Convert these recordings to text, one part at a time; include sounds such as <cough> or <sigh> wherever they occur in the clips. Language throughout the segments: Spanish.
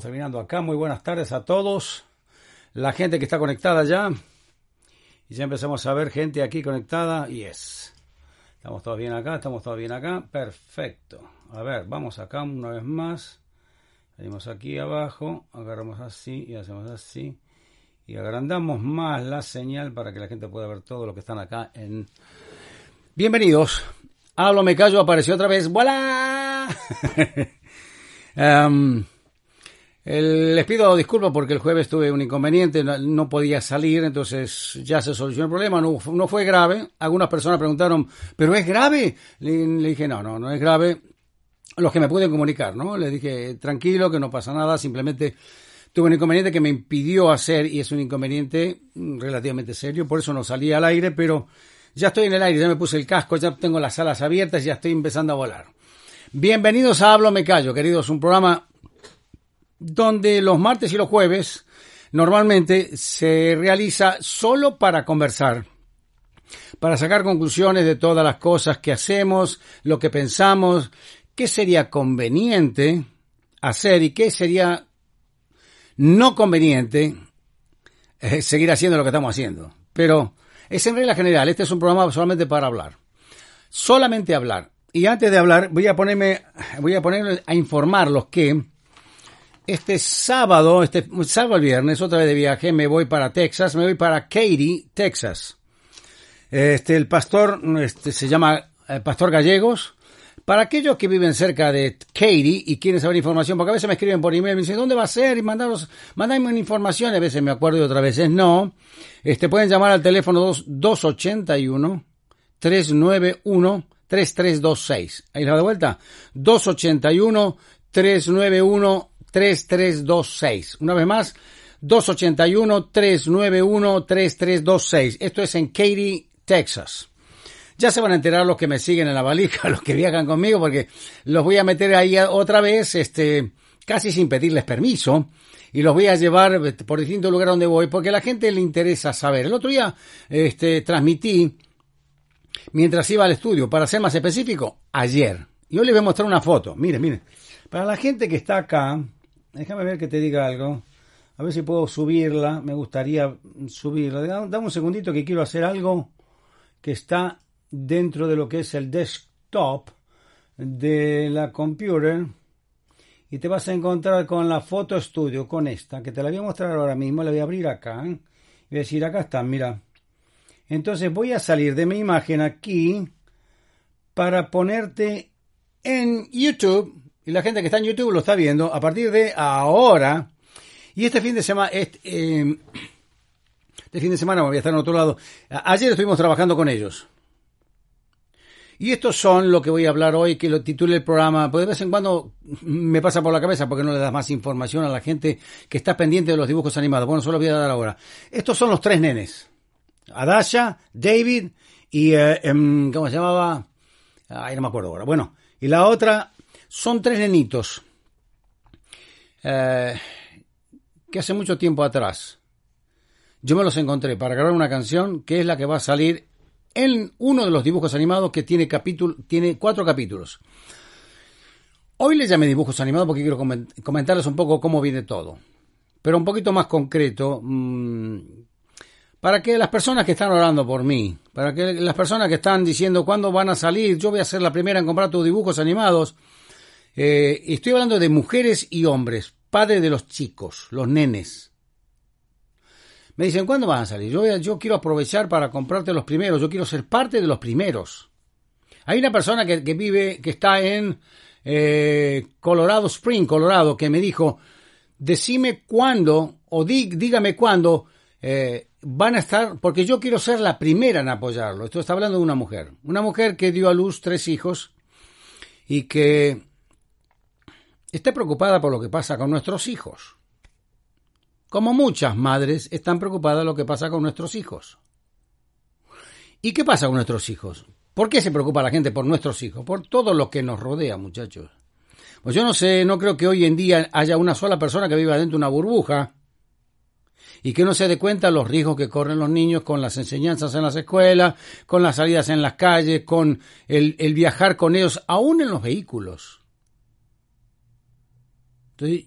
Terminando acá. Muy buenas tardes a todos. La gente que está conectada ya. Y ya empezamos a ver gente aquí conectada. Yes. Estamos todos bien acá, estamos todos bien acá. Perfecto. A ver, vamos acá una vez más. Venimos aquí abajo, agarramos así y hacemos así. Y agrandamos más la señal para que la gente pueda ver todo lo que están acá en... Bienvenidos. Hablo, me callo, apareció otra vez. ¡Voilà! <laughs> um, les pido disculpas porque el jueves tuve un inconveniente, no, podía salir, entonces ya se solucionó el problema, no, no fue grave. Algunas personas preguntaron, ¿pero es grave? Le, dije, no, no, no es grave. Los que me pueden comunicar, ¿no? Les dije, tranquilo, que no pasa nada, simplemente tuve un inconveniente que me impidió hacer, y es un inconveniente relativamente serio, por eso no salí al aire, pero ya estoy en el aire, ya me puse el casco, ya tengo las alas abiertas, ya estoy empezando a volar. Bienvenidos a Hablo Me Callo, queridos, un programa donde los martes y los jueves normalmente se realiza solo para conversar, para sacar conclusiones de todas las cosas que hacemos, lo que pensamos, qué sería conveniente hacer y qué sería no conveniente eh, seguir haciendo lo que estamos haciendo. Pero es en regla general, este es un programa solamente para hablar. Solamente hablar. Y antes de hablar, voy a ponerme, voy a ponerme a informarlos que este sábado, este sábado el viernes, otra vez de viaje, me voy para Texas, me voy para Katy, Texas. Este, el pastor, este, se llama eh, Pastor Gallegos. Para aquellos que viven cerca de Katy y quieren saber información, porque a veces me escriben por email, me dicen, ¿dónde va a ser? Y mandaros, mandadme una información, a veces me acuerdo y otras veces no. Este, pueden llamar al teléfono 281 391 3326. Ahí la de vuelta. 281 391 3326. Una vez más, 281-391-3326. Esto es en Katy, Texas. Ya se van a enterar los que me siguen en la valija, <laughs> los que viajan conmigo, porque los voy a meter ahí otra vez, este, casi sin pedirles permiso, y los voy a llevar por distintos lugares donde voy, porque a la gente le interesa saber. El otro día, este, transmití, mientras iba al estudio, para ser más específico, ayer. Y hoy les voy a mostrar una foto. Miren, miren. Para la gente que está acá, Déjame ver que te diga algo. A ver si puedo subirla. Me gustaría subirla. Dame un segundito que quiero hacer algo que está dentro de lo que es el desktop de la computer. Y te vas a encontrar con la foto estudio, con esta, que te la voy a mostrar ahora mismo. La voy a abrir acá. ¿eh? Y a decir, acá está, mira. Entonces voy a salir de mi imagen aquí para ponerte en YouTube y la gente que está en YouTube lo está viendo a partir de ahora. Y este fin de semana, este, eh, este fin de semana voy a estar en otro lado. Ayer estuvimos trabajando con ellos. Y estos son lo que voy a hablar hoy, que lo titule el programa. Pues de vez en cuando me pasa por la cabeza porque no le das más información a la gente que está pendiente de los dibujos animados. Bueno, solo voy a dar ahora. Estos son los tres nenes. Adasha, David y... Eh, em, ¿Cómo se llamaba? Ay, no me acuerdo ahora. Bueno, y la otra, son tres nenitos eh, que hace mucho tiempo atrás yo me los encontré para grabar una canción que es la que va a salir en uno de los dibujos animados que tiene, capítulo, tiene cuatro capítulos. Hoy les llamé dibujos animados porque quiero comentarles un poco cómo viene todo. Pero un poquito más concreto, mmm, para que las personas que están orando por mí, para que las personas que están diciendo cuándo van a salir, yo voy a ser la primera en comprar tus dibujos animados, eh, estoy hablando de mujeres y hombres, padres de los chicos, los nenes. Me dicen, ¿cuándo van a salir? Yo, quiero aprovechar para comprarte los primeros, yo quiero ser parte de los primeros. Hay una persona que, que vive, que está en eh, Colorado Spring, Colorado, que me dijo, decime cuándo, o dígame cuándo eh, van a estar, porque yo quiero ser la primera en apoyarlo. Esto está hablando de una mujer, una mujer que dio a luz tres hijos y que esté preocupada por lo que pasa con nuestros hijos. Como muchas madres están preocupadas lo que pasa con nuestros hijos. ¿Y qué pasa con nuestros hijos? ¿Por qué se preocupa la gente por nuestros hijos? Por todo lo que nos rodea, muchachos. Pues yo no sé, no creo que hoy en día haya una sola persona que viva dentro de una burbuja y que no se dé cuenta los riesgos que corren los niños con las enseñanzas en las escuelas, con las salidas en las calles, con el, el viajar con ellos, aún en los vehículos. Entonces,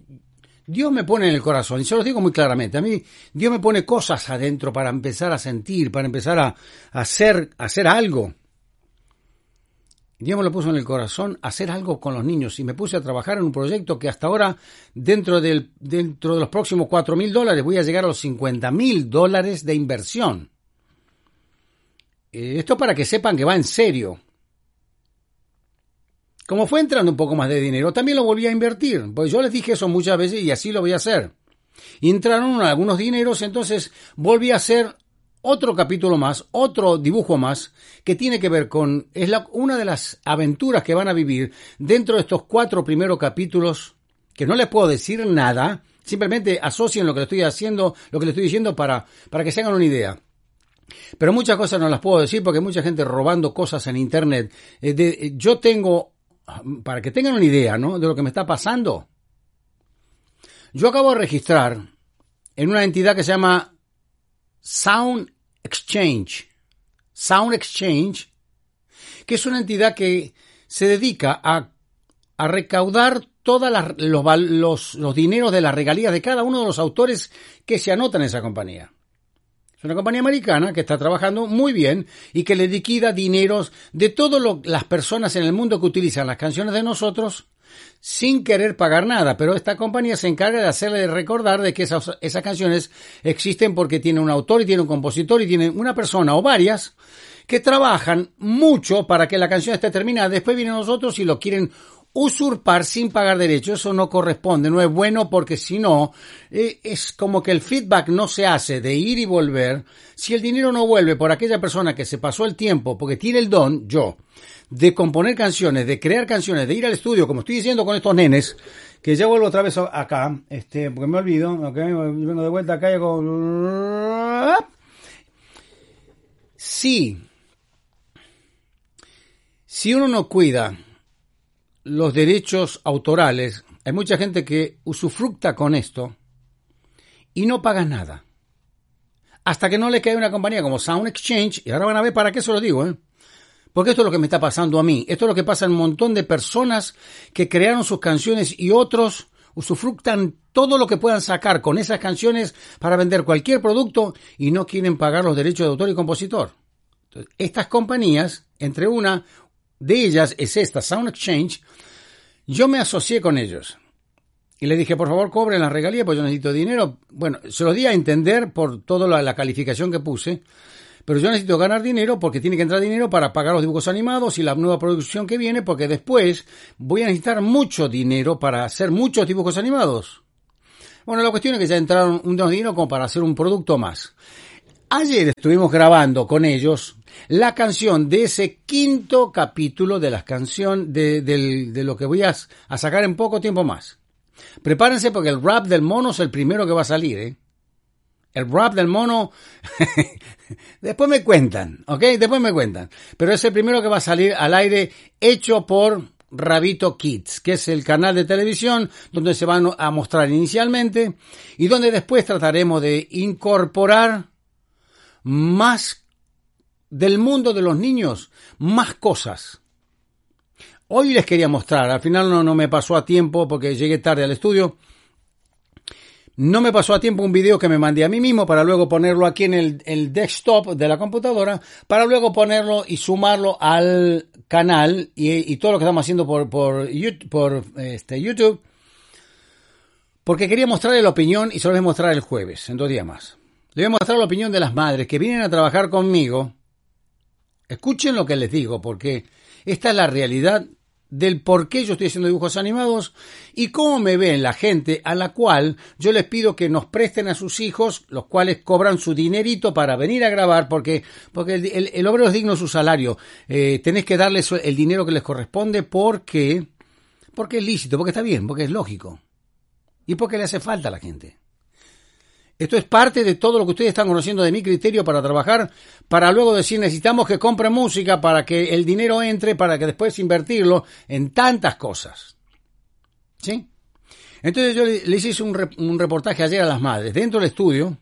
Dios me pone en el corazón, y se lo digo muy claramente, a mí Dios me pone cosas adentro para empezar a sentir, para empezar a, hacer, hacer algo. Dios me lo puso en el corazón hacer algo con los niños y me puse a trabajar en un proyecto que hasta ahora, dentro, del, dentro de los próximos cuatro mil dólares, voy a llegar a los 50 mil dólares de inversión. Eh, esto para que sepan que va en serio. Como fue entrando un poco más de dinero, también lo volví a invertir. Pues yo les dije eso muchas veces y así lo voy a hacer. entraron algunos dineros, entonces volví a hacer otro capítulo más, otro dibujo más, que tiene que ver con, es una de las aventuras que van a vivir dentro de estos cuatro primeros capítulos, que no les puedo decir nada, simplemente asocien lo que le estoy haciendo, lo que le estoy diciendo para, para que se hagan una idea. Pero muchas cosas no las puedo decir porque hay mucha gente robando cosas en internet. Eh, de, yo tengo, para que tengan una idea, ¿no? De lo que me está pasando. Yo acabo de registrar en una entidad que se llama Sound Exchange. Sound Exchange, que es una entidad que se dedica a, a recaudar todos los, los, dineros de las regalías de cada uno de los autores que se anotan en esa compañía. Es una compañía americana que está trabajando muy bien y que le liquida dineros de todas las personas en el mundo que utilizan las canciones de nosotros sin querer pagar nada, pero esta compañía se encarga de hacerle recordar de que esas, esas canciones existen porque tiene un autor y tiene un compositor y tiene una persona o varias que trabajan mucho para que la canción esté terminada. Después vienen nosotros y lo quieren usurpar sin pagar derechos, eso no corresponde, no es bueno porque si no, eh, es como que el feedback no se hace de ir y volver. Si el dinero no vuelve por aquella persona que se pasó el tiempo, porque tiene el don, yo, de componer canciones, de crear canciones, de ir al estudio, como estoy diciendo con estos nenes, que ya vuelvo otra vez acá, este, porque me olvido, vengo de vuelta acá y hago... Sí, si uno no cuida los derechos autorales, hay mucha gente que usufructa con esto y no paga nada. Hasta que no le cae una compañía como Sound Exchange, y ahora van a ver para qué se lo digo, ¿eh? Porque esto es lo que me está pasando a mí. Esto es lo que pasa en un montón de personas que crearon sus canciones y otros usufructan todo lo que puedan sacar con esas canciones para vender cualquier producto y no quieren pagar los derechos de autor y compositor. estas compañías, entre una de ellas es esta, Sound Exchange, yo me asocié con ellos. Y le dije, por favor, cobren la regalía, pues yo necesito dinero. Bueno, se lo di a entender por toda la calificación que puse pero yo necesito ganar dinero porque tiene que entrar dinero para pagar los dibujos animados y la nueva producción que viene, porque después voy a necesitar mucho dinero para hacer muchos dibujos animados. Bueno, la cuestión es que ya entraron un dinero como para hacer un producto más. Ayer estuvimos grabando con ellos la canción de ese quinto capítulo de las canciones de, de, lo que voy a, a sacar en poco tiempo más. Prepárense porque el rap del mono es el primero que va a salir, ¿eh? El rap del mono, <laughs> después me cuentan, ¿ok? Después me cuentan. Pero es el primero que va a salir al aire hecho por Rabito Kids, que es el canal de televisión donde se van a mostrar inicialmente y donde después trataremos de incorporar más del mundo de los niños, más cosas. Hoy les quería mostrar, al final no, no me pasó a tiempo porque llegué tarde al estudio, no me pasó a tiempo un video que me mandé a mí mismo para luego ponerlo aquí en el, desktop de la computadora, para luego ponerlo y sumarlo al canal y, todo lo que estamos haciendo por, por, por este, YouTube, porque quería mostrarle la opinión y se lo voy a mostrar el jueves, en dos días más. Le voy a mostrar la opinión de las madres que vienen a trabajar conmigo. Escuchen lo que les digo, porque esta es la realidad del por qué yo estoy haciendo dibujos animados y cómo me ven la gente a la cual yo les pido que nos presten a sus hijos, los cuales cobran su dinerito para venir a grabar, porque, porque el, el, obrero es digno de su salario. Eh, tenés que darles el dinero que les corresponde porque, porque es lícito, porque está bien, porque es lógico. Y porque le hace falta a la gente. Esto es parte de todo lo que ustedes están conociendo de mi criterio para trabajar, para luego decir necesitamos que compren música para que el dinero entre, para que después invertirlo en tantas cosas. ¿Sí? Entonces yo les hice un, un reportaje ayer a las madres dentro del estudio.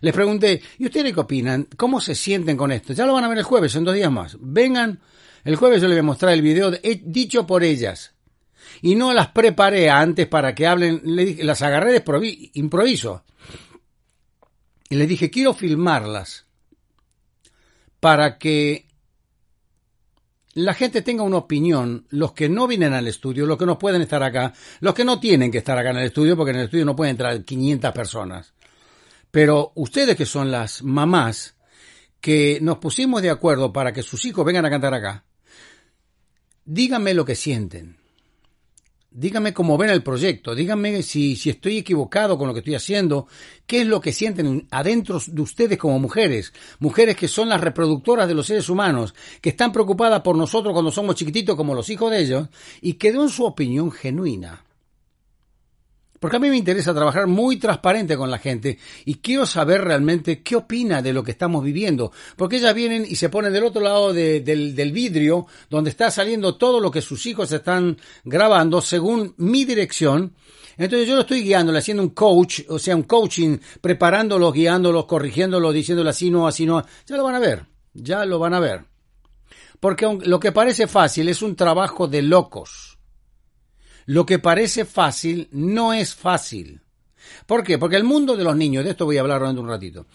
Les pregunté, ¿y ustedes qué opinan? ¿Cómo se sienten con esto? Ya lo van a ver el jueves, en dos días más. Vengan, el jueves yo les voy a mostrar el video dicho por ellas. Y no las preparé antes para que hablen, las agarré de improviso. Y les dije, quiero filmarlas para que la gente tenga una opinión, los que no vienen al estudio, los que no pueden estar acá, los que no tienen que estar acá en el estudio, porque en el estudio no pueden entrar 500 personas. Pero ustedes que son las mamás, que nos pusimos de acuerdo para que sus hijos vengan a cantar acá, díganme lo que sienten. Díganme cómo ven el proyecto, díganme si, si estoy equivocado con lo que estoy haciendo, qué es lo que sienten adentro de ustedes como mujeres, mujeres que son las reproductoras de los seres humanos, que están preocupadas por nosotros cuando somos chiquititos como los hijos de ellos, y que den su opinión genuina. Porque a mí me interesa trabajar muy transparente con la gente y quiero saber realmente qué opina de lo que estamos viviendo. Porque ellas vienen y se ponen del otro lado del, vidrio donde está saliendo todo lo que sus hijos están grabando según mi dirección. Entonces yo lo estoy guiándole, haciendo un coach, o sea, un coaching, preparándolos, guiándolos, corrigiéndolos, diciéndole así no, así no. Ya lo van a ver, ya lo van a ver. Porque lo que parece fácil es un trabajo de locos. Lo que parece fácil no es fácil. ¿Por qué? Porque el mundo de los niños, de esto voy a hablar durante un ratito.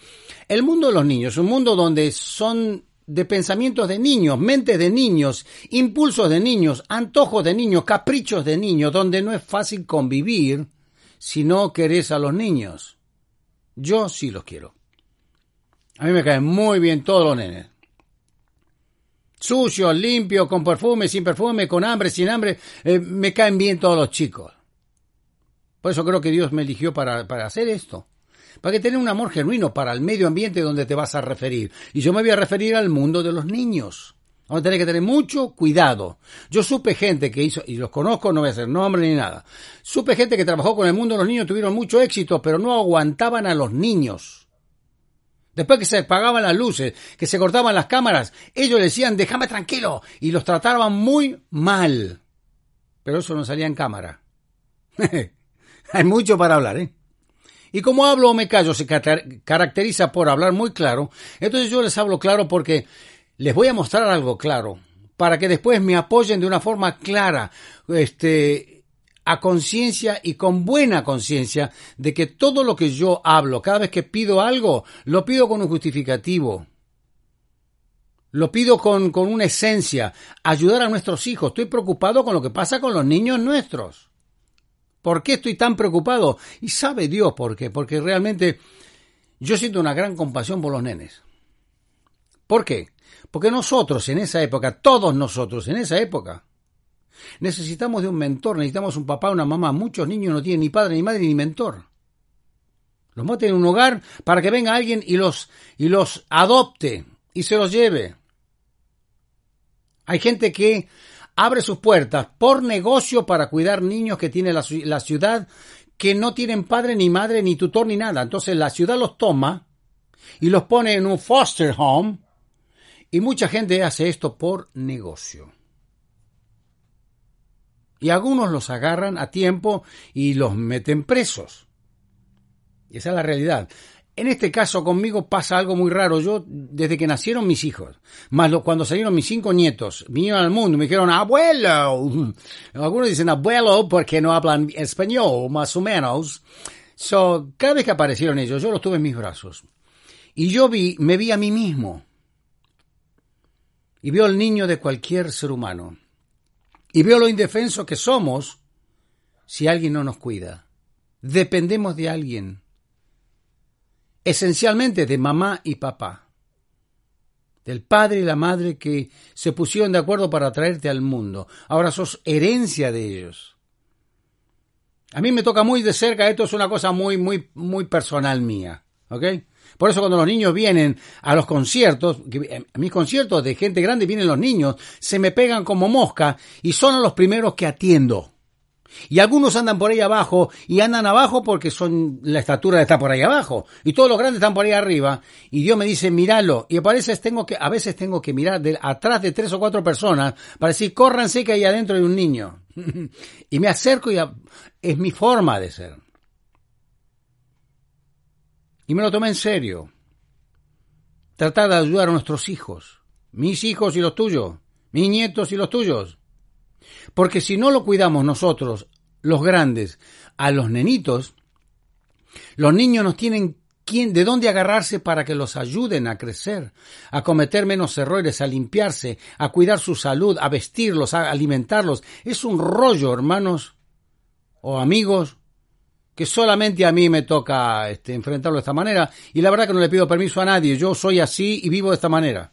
El mundo de los niños un mundo donde son de pensamientos de niños, mentes de niños, impulsos de niños, antojos de niños, caprichos de niños, donde no es fácil convivir si no querés a los niños. Yo sí los quiero. A mí me caen muy bien todos los nenes sucio, limpio, con perfume, sin perfume, con hambre, sin hambre, eh, me caen bien todos los chicos. Por eso creo que Dios me eligió para, para hacer esto. Para que tener un amor genuino para el medio ambiente donde te vas a referir. Y yo me voy a referir al mundo de los niños. Vamos a tener que tener mucho cuidado. Yo supe gente que hizo, y los conozco, no voy a hacer nombre ni nada. Supe gente que trabajó con el mundo de los niños, tuvieron mucho éxito, pero no aguantaban a los niños. Después que se apagaban las luces, que se cortaban las cámaras, ellos decían, déjame tranquilo, y los trataban muy mal. Pero eso no salía en cámara. <laughs> Hay mucho para hablar, ¿eh? Y como hablo o me callo se caracteriza por hablar muy claro, entonces yo les hablo claro porque les voy a mostrar algo claro, para que después me apoyen de una forma clara, este, a conciencia y con buena conciencia de que todo lo que yo hablo, cada vez que pido algo, lo pido con un justificativo. Lo pido con, con una esencia, ayudar a nuestros hijos. Estoy preocupado con lo que pasa con los niños nuestros. ¿Por qué estoy tan preocupado? Y sabe Dios por qué. Porque realmente yo siento una gran compasión por los nenes. ¿Por qué? Porque nosotros en esa época, todos nosotros en esa época, Necesitamos de un mentor, necesitamos un papá, una mamá. Muchos niños no tienen ni padre, ni madre, ni mentor. Los meten en un hogar para que venga alguien y los, y los adopte y se los lleve. Hay gente que abre sus puertas por negocio para cuidar niños que tiene la, la ciudad que no tienen padre, ni madre, ni tutor, ni nada. Entonces la ciudad los toma y los pone en un foster home y mucha gente hace esto por negocio y algunos los agarran a tiempo y los meten presos. Y esa es la realidad. En este caso conmigo pasa algo muy raro. Yo, desde que nacieron mis hijos, más cuando salieron mis cinco nietos, vinieron al mundo, me dijeron, abuelo. <laughs> Algunos dicen abuelo porque no hablan español, más o menos. So, cada vez que aparecieron ellos, yo los tuve en mis brazos. Y yo vi, me vi a mí mismo. Y veo al niño de cualquier ser humano. Y veo lo indefenso que somos si alguien no nos cuida. Dependemos de alguien. Esencialmente de mamá y papá. Del padre y la madre que se pusieron de acuerdo para traerte al mundo. Ahora sos herencia de ellos. A mí me toca muy de cerca, esto es una cosa muy, muy, muy personal mía. ¿Ok? Por eso cuando los niños vienen a los conciertos, a mis conciertos de gente grande vienen los niños, se me pegan como mosca y son los primeros que atiendo. Y algunos andan por ahí abajo y andan abajo porque son la estatura está por ahí abajo y todos los grandes están por ahí arriba y Dios me dice míralo y a veces tengo que a veces tengo que mirar de, atrás de tres o cuatro personas para decir córranse que ahí adentro hay un niño <laughs> y me acerco y es mi forma de ser. Y me lo tomé en serio. Tratar de ayudar a nuestros hijos, mis hijos y los tuyos, mis nietos y los tuyos. Porque si no lo cuidamos nosotros, los grandes, a los nenitos, los niños nos tienen de dónde agarrarse para que los ayuden a crecer, a cometer menos errores, a limpiarse, a cuidar su salud, a vestirlos, a alimentarlos. Es un rollo, hermanos o amigos, que solamente a mí me toca este, enfrentarlo de esta manera. Y la verdad que no le pido permiso a nadie. Yo soy así y vivo de esta manera.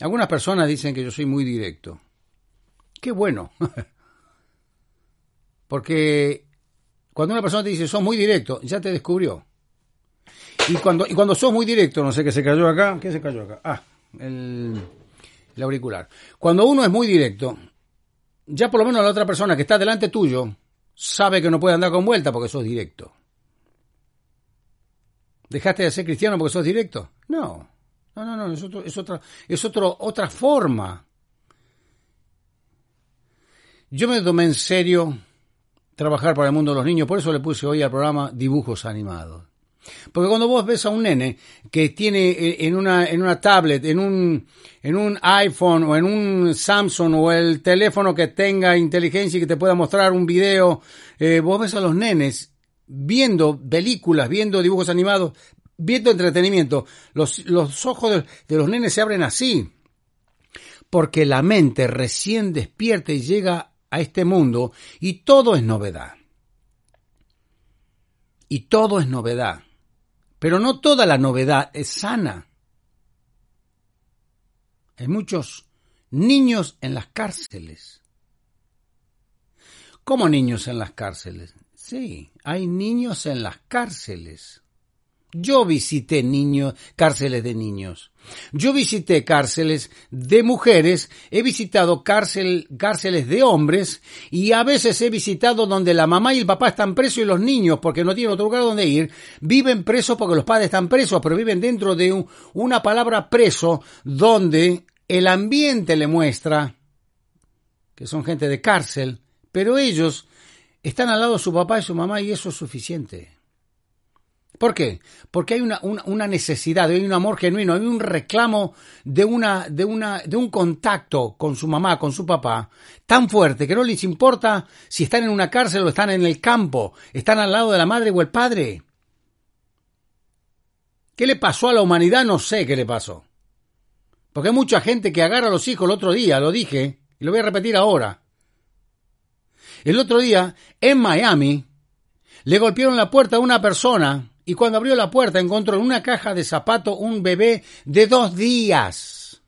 Algunas personas dicen que yo soy muy directo. Qué bueno. <laughs> Porque cuando una persona te dice, sos muy directo, ya te descubrió. Y cuando, y cuando sos muy directo, no sé qué se cayó acá, ¿qué se cayó acá? Ah, el, el auricular. Cuando uno es muy directo, ya por lo menos la otra persona que está delante tuyo sabe que no puede andar con vuelta porque sos directo. ¿Dejaste de ser cristiano porque sos directo? No. No, no, no, es, otro, es, otra, es otro, otra forma. Yo me tomé en serio trabajar para el mundo de los niños, por eso le puse hoy al programa dibujos animados. Porque cuando vos ves a un nene que tiene eh, en una, en una tablet, en un, en un iPhone o en un Samsung o el teléfono que tenga inteligencia y que te pueda mostrar un video, eh, vos ves a los nenes viendo películas, viendo dibujos animados, viendo entretenimiento. Los, los ojos de, de los nenes se abren así. Porque la mente recién despierta y llega a este mundo y todo es novedad. Y todo es novedad. Pero no toda la novedad es sana. Hay muchos niños en las cárceles. ¿Cómo niños en las cárceles? Sí, hay niños en las cárceles. Yo visité niños, cárceles de niños. Yo visité cárceles de mujeres, he visitado cárcel, cárceles de hombres y a veces he visitado donde la mamá y el papá están presos y los niños, porque no tienen otro lugar donde ir, viven presos porque los padres están presos, pero viven dentro de una palabra preso donde el ambiente le muestra que son gente de cárcel, pero ellos están al lado de su papá y su mamá y eso es suficiente. ¿Por qué? Porque hay una, una, necesidad, hay un amor genuino, hay un reclamo de, una, de, una, de un contacto con su mamá, con su papá, tan fuerte que no les importa si están en una cárcel o están en el campo, están al lado de la madre o el padre. ¿Qué le pasó a la humanidad? No sé qué le pasó. Porque hay mucha gente que agarra a los hijos el otro día, lo dije, y lo voy a repetir ahora. El otro día, en Miami, le golpearon la puerta a una persona y cuando abrió la puerta encontró en una caja de zapato un bebé de dos días.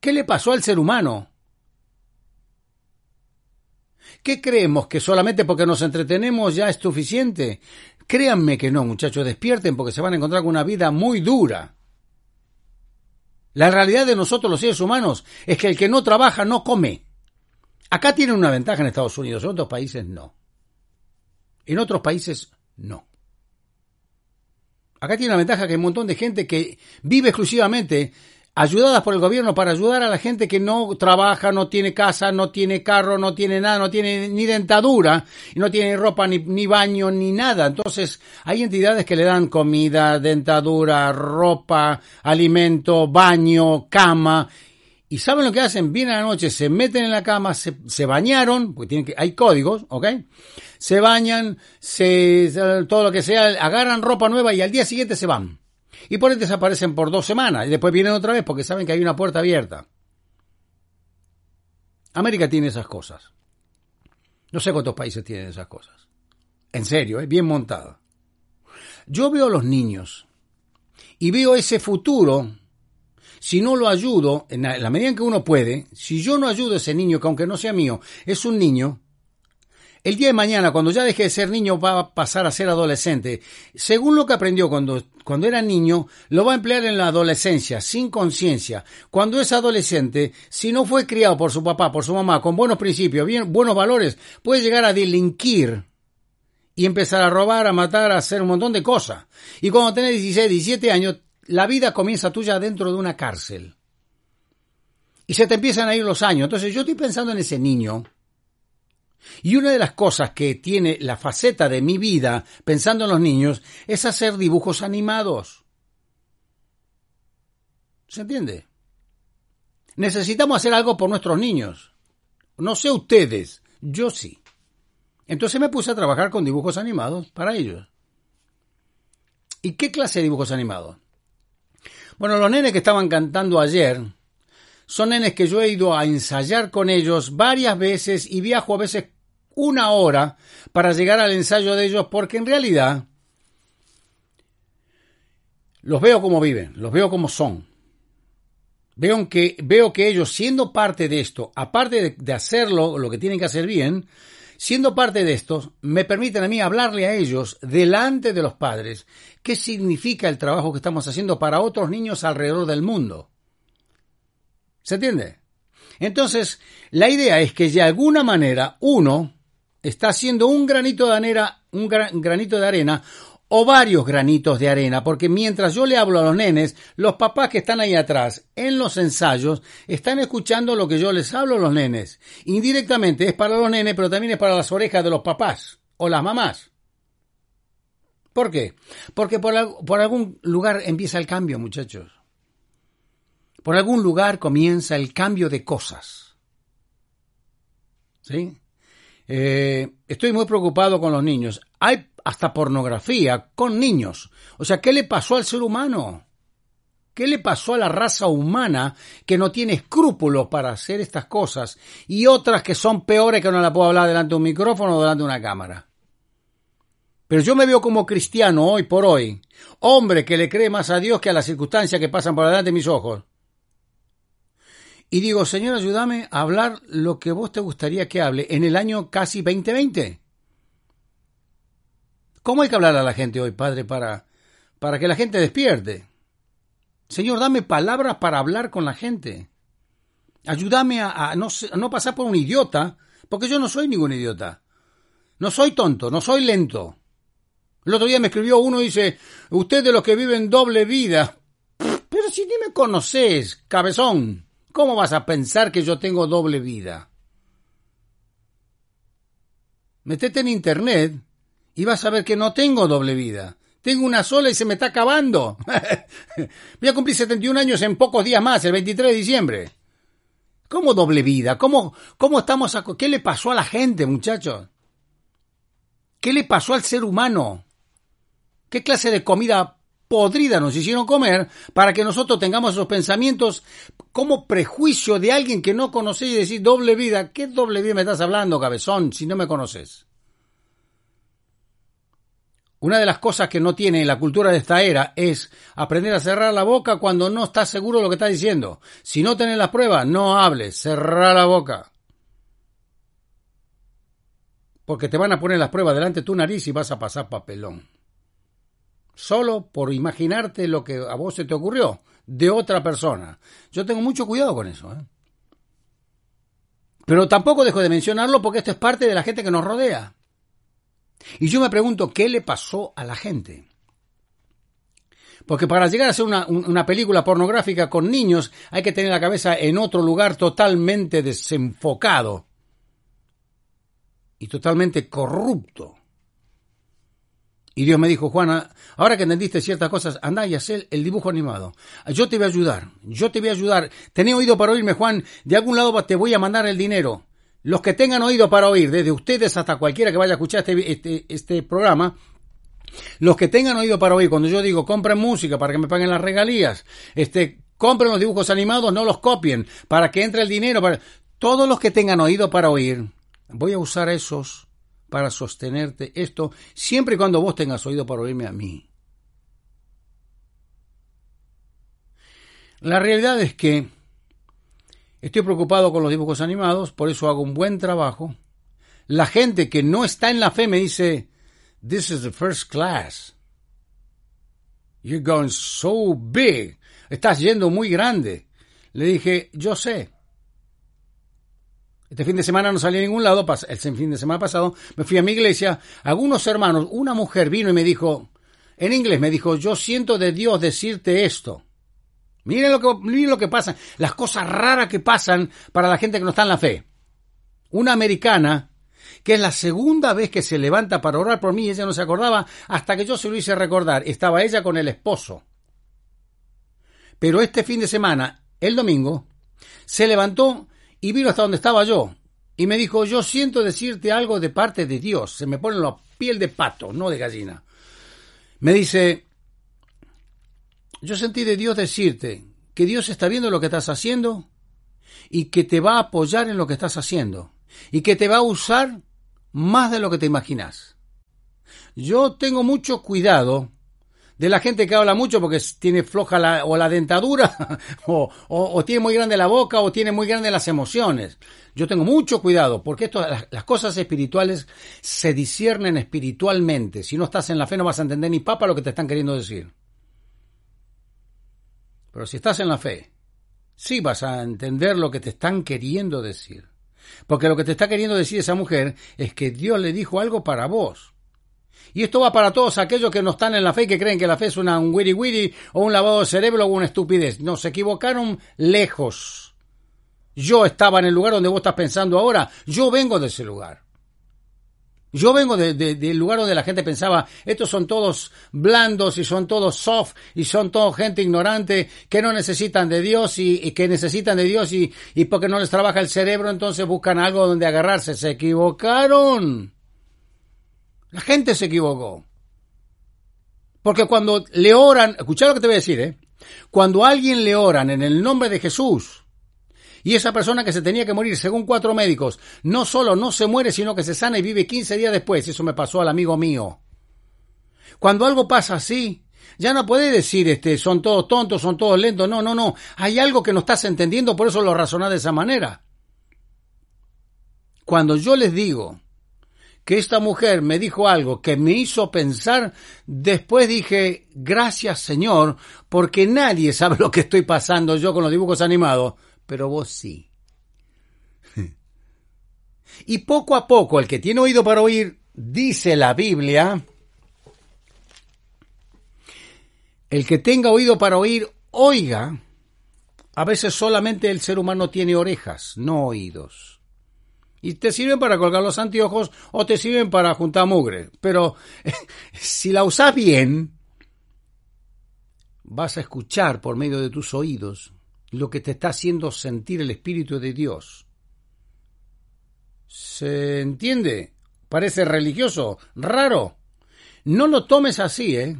¿Qué le pasó al ser humano? ¿Qué creemos? ¿Que solamente porque nos entretenemos ya es suficiente? Créanme que no, muchachos, despierten porque se van a encontrar con una vida muy dura. La realidad de nosotros los seres humanos es que el que no trabaja no come. Acá tienen una ventaja en Estados Unidos, en otros países no. En otros países no. Acá tiene la ventaja que hay un montón de gente que vive exclusivamente ayudadas por el gobierno para ayudar a la gente que no trabaja, no tiene casa, no tiene carro, no tiene nada, no tiene ni dentadura, no tiene ropa, ni, ni baño, ni nada. Entonces, hay entidades que le dan comida, dentadura, ropa, alimento, baño, cama, y ¿saben lo que hacen? Vienen a la noche, se meten en la cama, se, bañaron, porque tienen que, hay códigos, ¿ok? Se bañan, se, todo lo que sea, agarran ropa nueva y al día siguiente se van. Y por ahí desaparecen por dos semanas y después vienen otra vez porque saben que hay una puerta abierta. América tiene esas cosas. No sé cuántos países tienen esas cosas. En serio, ¿eh? bien montada. Yo veo a los niños y veo ese futuro si no lo ayudo, en la medida en que uno puede, si yo no ayudo a ese niño, que aunque no sea mío, es un niño, el día de mañana, cuando ya deje de ser niño, va a pasar a ser adolescente. Según lo que aprendió cuando, cuando era niño, lo va a emplear en la adolescencia, sin conciencia. Cuando es adolescente, si no fue criado por su papá, por su mamá, con buenos principios, bien, buenos valores, puede llegar a delinquir y empezar a robar, a matar, a hacer un montón de cosas. Y cuando tiene 16, 17 años, la vida comienza tuya dentro de una cárcel. Y se te empiezan a ir los años. Entonces yo estoy pensando en ese niño. Y una de las cosas que tiene la faceta de mi vida, pensando en los niños, es hacer dibujos animados. ¿Se entiende? necesitamos hacer algo por nuestros niños. No sé ustedes, yo sí. Entonces me puse a trabajar con dibujos animados para ellos. ¿Y qué clase de dibujos animados? Bueno, los nenes que estaban cantando ayer son nenes que yo he ido a ensayar con ellos varias veces y viajo a veces una hora para llegar al ensayo de ellos porque en realidad los veo como viven, los veo como son. Veo que, veo que ellos, siendo parte de esto, aparte de, de hacerlo, lo que tienen que hacer bien, siendo parte de esto, me permiten a mí hablarle a ellos delante de los padres qué significa el trabajo que estamos haciendo para otros niños alrededor del mundo. ¿Se entiende? Entonces, la idea es que de alguna manera uno está haciendo un granito de arena, un granito de arena o varios granitos de arena, porque mientras yo le hablo a los nenes, los papás que están ahí atrás en los ensayos están escuchando lo que yo les hablo a los nenes. Indirectamente es para los nenes, pero también es para las orejas de los papás o las mamás. ¿Por qué? Porque por, por algún lugar empieza el cambio, muchachos. Por algún lugar comienza el cambio de cosas. ¿Sí? Eh, estoy muy preocupado con los niños. Hay hasta pornografía con niños. O sea, ¿qué le pasó al ser humano? ¿Qué le pasó a la raza humana que no tiene escrúpulos para hacer estas cosas y otras que son peores que no la puedo hablar delante de un micrófono o delante de una cámara? Pero yo me veo como cristiano hoy por hoy, hombre que le cree más a Dios que a las circunstancias que pasan por delante de mis ojos. Y digo, Señor, ayúdame a hablar lo que vos te gustaría que hable en el año casi 2020. ¿Cómo hay que hablar a la gente hoy, Padre, para, para que la gente despierte? Señor, dame palabras para hablar con la gente. Ayúdame a, no, a no pasar por un idiota, porque yo no soy ningún idiota. No soy tonto, no soy lento. El otro día me escribió uno y dice, usted de los que viven doble vida. <laughs> Pero si ni me conoces, cabezón, ¿cómo vas a pensar que yo tengo doble vida? Metete en internet y vas a ver que no tengo doble vida. Tengo una sola y se me está acabando. <laughs> Voy a cumplir 71 años en pocos días más, el 23 de diciembre. ¿Cómo doble vida? ¿Cómo, cómo estamos a... ¿Qué le pasó a la gente, muchachos? ¿Qué le pasó al ser humano? ¿Qué clase de comida podrida nos hicieron comer para que nosotros tengamos esos pensamientos como prejuicio de alguien que no conoce y decir doble vida? ¿Qué doble vida me estás hablando, cabezón, si no me conoces? Una de las cosas que no tiene la cultura de esta era es aprender a cerrar la boca cuando no estás seguro de lo que estás diciendo. Si no tenés las pruebas, no hables, cerrar la boca. Porque te van a poner las pruebas delante de tu nariz y vas a pasar papelón. Solo por imaginarte lo que a vos se te ocurrió de otra persona. Yo tengo mucho cuidado con eso. ¿eh? Pero tampoco dejo de mencionarlo porque esto es parte de la gente que nos rodea. Y yo me pregunto, ¿qué le pasó a la gente? Porque para llegar a hacer una, una, película pornográfica con niños hay que tener la cabeza en otro lugar totalmente desenfocado y totalmente corrupto. Y Dios me dijo, Juana, ahora que entendiste ciertas cosas, anda y haz el, dibujo animado. Yo te voy a ayudar, yo te voy a ayudar. Tenés oído para oírme, Juan, de algún lado te voy a mandar el dinero. Los que tengan oído para oír, desde ustedes hasta cualquiera que vaya a escuchar este, este, este programa, los que tengan oído para oír, cuando yo digo compren música para que me paguen las regalías, este, compren los dibujos animados, no los copien, para que entre el dinero, para... todos los que tengan oído para oír, voy a usar esos para sostenerte esto, siempre y cuando vos tengas oído para oírme a mí. La realidad es que Estoy preocupado con los dibujos animados, por eso hago un buen trabajo. La gente que no está en la fe me dice, This is the first class. You're going so big. Estás yendo muy grande. Le dije, yo sé. Este fin de semana no salí a ningún lado. El fin de semana pasado me fui a mi iglesia. Algunos hermanos, una mujer vino y me dijo, en inglés, me dijo, yo siento de Dios decirte esto. Miren lo que, lo que pasa, las cosas raras que pasan para la gente que no está en la fe. Una americana, que es la segunda vez que se levanta para orar por mí, ella no se acordaba hasta que yo se lo hice recordar. Estaba ella con el esposo. Pero este fin de semana, el domingo, Se levantó y vino hasta donde estaba yo. Y me dijo, yo siento decirte algo de parte de Dios. Se me pone la piel de pato, no de gallina. Me dice, yo sentí de Dios decirte que Dios está viendo lo que estás haciendo y que te va a apoyar en lo que estás haciendo y que te va a usar más de lo que te imaginas. Yo tengo mucho cuidado de la gente que habla mucho porque tiene floja la, o la dentadura <laughs> o, tiene muy grande la boca o tiene muy grande las emociones. Yo tengo mucho cuidado porque esto, las, las, cosas espirituales se disciernen espiritualmente. Si no estás en la fe no vas a entender ni papa lo que te están queriendo decir. Pero si estás en la fe, sí vas a entender lo que te están queriendo decir. Porque lo que te está queriendo decir esa mujer es que Dios le dijo algo para vos. Y esto va para todos aquellos que no están en la fe y que creen que la fe es una, un wiri wiri o un lavado de cerebro o una estupidez. No, se equivocaron lejos. Yo estaba en el lugar donde vos estás pensando ahora. Yo vengo de ese lugar. Yo vengo de, de, del lugar donde la gente pensaba, estos son todos blandos y son todos soft y son todos gente ignorante que no necesitan de Dios y, que necesitan de Dios y, y porque no les trabaja el cerebro entonces buscan algo donde agarrarse. Se equivocaron. La gente se equivocó. Porque cuando le oran, escucha lo que te voy a decir, ¿eh? Cuando alguien le oran en el nombre de Jesús, y esa persona que se tenía que morir, según cuatro médicos, no solo no se muere, sino que se sana y vive 15 días después. Eso me pasó al amigo mío. Cuando algo pasa así, ya no puede decir, este, son todos tontos, son todos lentos. No, no, no. Hay algo que no estás entendiendo, por eso lo razonás de esa manera. Cuando yo les digo que esta mujer me dijo algo que me hizo pensar, después dije, gracias Señor, porque nadie sabe lo que estoy pasando yo con los dibujos animados, pero vos sí. <laughs> Y poco a poco, el que tiene oído para oír, dice la Biblia, el que tenga oído para oír, oiga. A veces solamente el ser humano tiene orejas, no oídos. Y te sirven para colgar los anteojos o te sirven para juntar mugre. Pero <laughs> si la usas bien, vas a escuchar por medio de tus oídos lo que te está haciendo sentir el Espíritu de Dios. ¿Se entiende? Parece religioso, raro. No lo tomes así, ¿eh?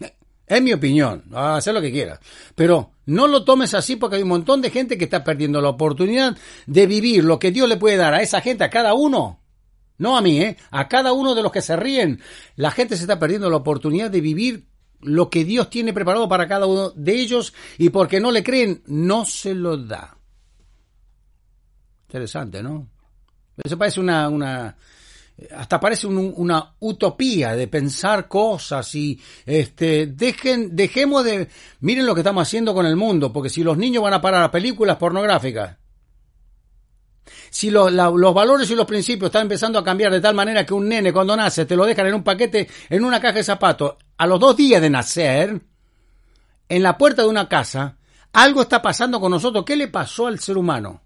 <laughs> Es mi opinión, haz lo que quieras. Pero no lo tomes así porque hay un montón de gente que está perdiendo la oportunidad de vivir lo que Dios le puede dar a esa gente, a cada uno. No a mí, ¿eh? A cada uno de los que se ríen. La gente se está perdiendo la oportunidad de vivir lo que Dios tiene preparado para cada uno de ellos y porque no le creen, no se lo da. Interesante, ¿no? Eso parece una, una, hasta parece un, una utopía de pensar cosas y este dejen dejemos de miren lo que estamos haciendo con el mundo porque si los niños van a parar a películas pornográficas si los, la, los valores y los principios están empezando a cambiar de tal manera que un nene cuando nace te lo dejan en un paquete en una caja de zapatos. A los dos días de nacer en la puerta de una casa algo está pasando con nosotros. Qué le pasó al ser humano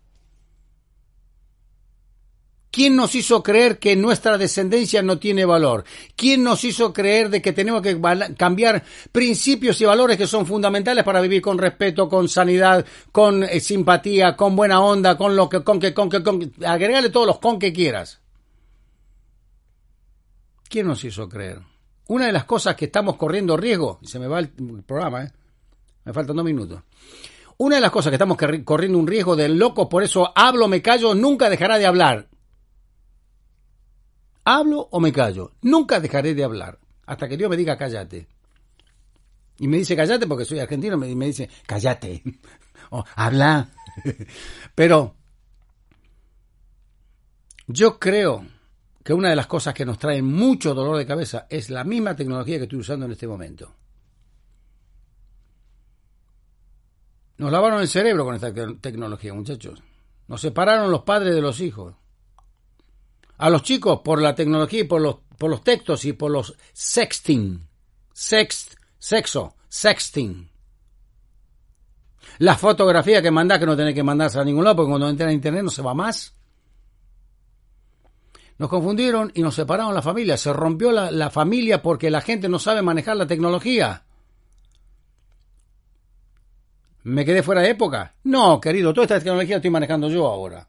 ¿Quién nos hizo creer que nuestra descendencia no tiene valor? ¿Quién nos hizo creer de que tenemos que cambiar principios y valores que son fundamentales para vivir con respeto, con sanidad, con eh, simpatía, con buena onda, con lo que, con que, con que, con agregarle todos los con que quieras? ¿Quién nos hizo creer? Una de las cosas que estamos corriendo riesgo, y se me va el programa, ¿eh? me faltan dos minutos. Una de las cosas que estamos corriendo un riesgo de loco, por eso hablo, me callo, nunca dejará de hablar. ¿Hablo o me callo? Nunca dejaré de hablar hasta que Dios me diga cállate. Y me dice cállate porque soy argentino, me, me dice cállate. <laughs> o habla. <laughs> Pero yo creo que una de las cosas que nos trae mucho dolor de cabeza es la misma tecnología que estoy usando en este momento. Nos lavaron el cerebro con esta tecnología, muchachos. Nos separaron los padres de los hijos a los chicos por la tecnología y por los, por los textos y por los sexting. Sext, sexo, sexting. La fotografía que mandás que no tenés que mandarse a ningún lado porque cuando entra en internet no se va más. Nos confundieron y nos separaron la familia. Se rompió la, la familia porque la gente no sabe manejar la tecnología. ¿Me quedé fuera de época? No, querido, toda esta tecnología la estoy manejando yo ahora.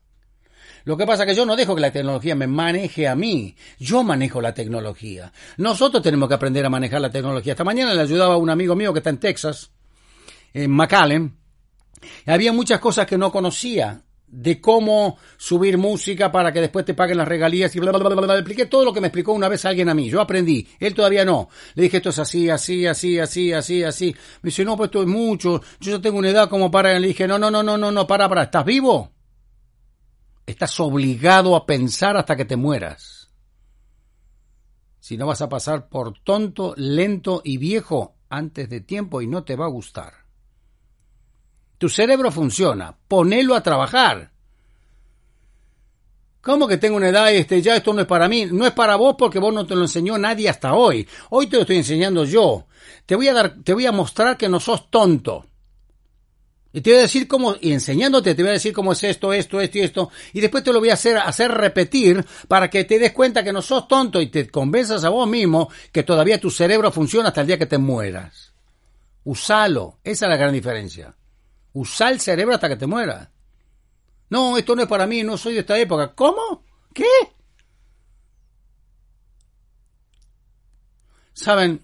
Lo que pasa es que yo no dejo que la tecnología me maneje a mí. Yo manejo la tecnología. Nosotros tenemos que aprender a manejar la tecnología. Esta mañana le ayudaba a un amigo mío que está en Texas, en McAllen. Había muchas cosas que no conocía de cómo subir música para que después te paguen las regalías y bla, bla, bla, bla, Le expliqué todo lo que me explicó una vez alguien a mí. Yo aprendí. Él todavía no. Le dije, esto es así, así, así, así, así, así. Me dice, no, pues esto es mucho. Yo ya tengo una edad como para... Le dije, no, no, no, no, no, para, para. ¿Estás vivo? Estás obligado a pensar hasta que te mueras. Si no vas a pasar por tonto, lento y viejo antes de tiempo y no te va a gustar. Tu cerebro funciona, ponelo a trabajar. ¿Cómo que tengo una edad y este, ya esto no es para mí? No es para vos porque vos no te lo enseñó nadie hasta hoy. Hoy te lo estoy enseñando yo. Te voy a dar, te voy a mostrar que no sos tonto. Y te voy a decir cómo, y enseñándote, te voy a decir cómo es esto, esto, esto y esto. Y después te lo voy a hacer, hacer repetir para que te des cuenta que no sos tonto y te convenzas a vos mismo que todavía tu cerebro funciona hasta el día que te mueras. Usalo. Esa es la gran diferencia. Usa el cerebro hasta que te mueras. No, esto no es para mí, no soy de esta época. ¿Cómo? ¿Qué? Saben,